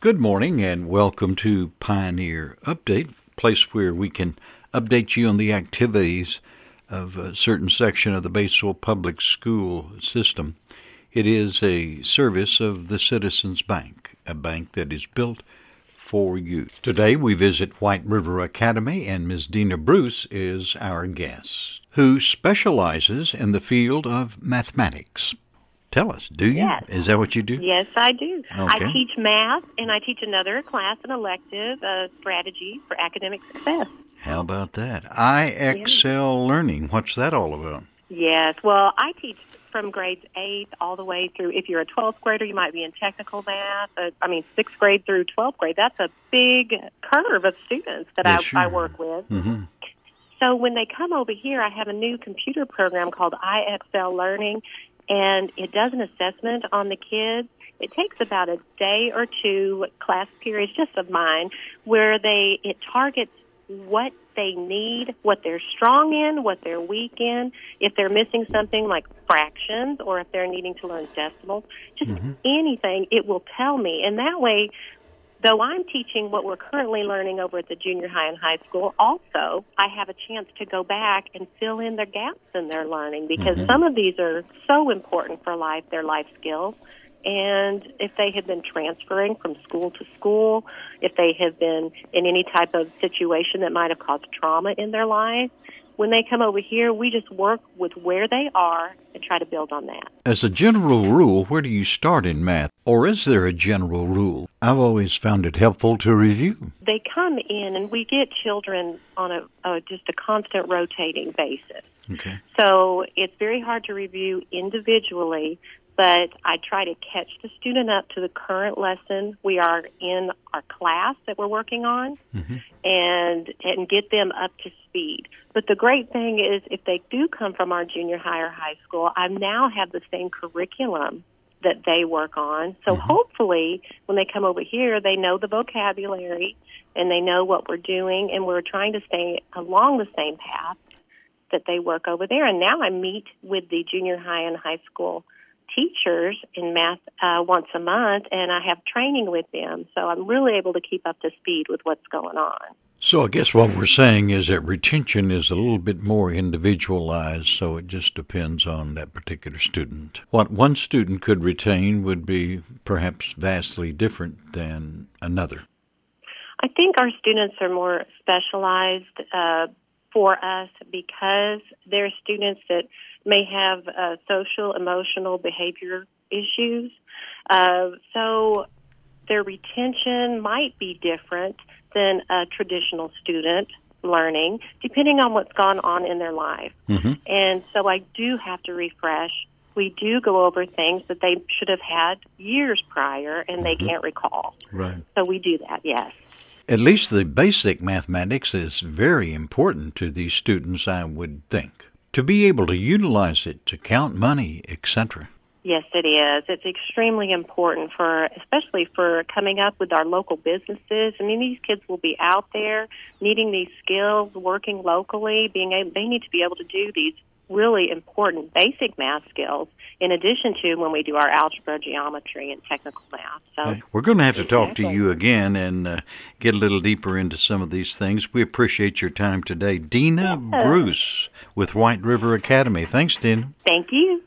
Good morning and welcome to Pioneer Update, place where we can update you on the activities of a certain section of the Batesville Public School system. It is a service of the Citizens Bank, a bank that is built for youth. Today we visit White River Academy and Ms. Deena Bruce is our guest, who specializes in the field of mathematics. Tell us, do you? Yes. Is that what you do? Yes, I do. Okay. I teach math, and I teach another class, an elective, uh, strategy for academic success. How about that? IXL Learning. What's that all about? Yes, well, I teach from grades 8 all the way through, if you're a 12th grader, you might be in technical math. Uh, I mean, 6th grade through 12th grade. That's a big curve of students that Yes, I, sure. I work with. hmm So when they come over here, I have a new computer program called IXL Learning, and it does an assessment on the kids. It takes about a day or two class periods, just of mine, where they it targets what they need, what they're strong in, what they're weak in, if they're missing something like fractions or if they're needing to learn decimals, just mm-hmm. anything, it will tell me. And that way, though I'm teaching what we're currently learning over at the junior high and high school, also I have a chance to go back and fill in the gaps in their learning because mm-hmm. some of these are so important for life, their life skills. And if they have been transferring from school to school, if they have been in any type of situation that might have caused trauma in their life, when they come over here, we just work with where they are and try to build on that. As a general rule, where do you start in math? Or is there a general rule? I've always found it helpful to review. they come in and we get children on a, a just a constant rotating basis. Okay. So it's very hard to review individually, but I try to catch the student up to the current lesson we are in our class that we're working on mm-hmm. and and get them up to speed. But the great thing is if they do come from our junior high or high school, I now have the same curriculum that they work on. So mm-hmm. hopefully when they come over here, they know the vocabulary and they know what we're doing and we're trying to stay along the same path that they work over there. And now I meet with the junior high and high school teachers in math uh, once a month, and I have training with them. So I'm really able to keep up to speed with what's going on. So I guess what we're saying is that retention is a little bit more individualized, so it just depends on that particular student. What one student could retain would be perhaps vastly different than another. I think our students are more specialized uh, for us because they're students that may have uh, social, emotional, behavior issues. Uh, so their retention might be different than a traditional student learning, depending on what's gone on in their life. hmm And so I do have to refresh. We do go over things that they should have had years prior and they can't recall. Right. So we do that, yes. At least the basic mathematics is very important to these students, I would think. To be able to utilize it to count money, etc. Yes, it is. It's extremely important for, especially for coming up with our local businesses. I mean, these kids will be out there needing these skills, working locally, being able, they need to be able to do these really important basic math skills in addition to when we do our algebra, geometry, and technical math. So Okay. We're going to have to talk to you again and uh, get a little deeper into some of these things. We appreciate your time today. Deena Bruce with White River Academy. Thanks, Deena. thank you.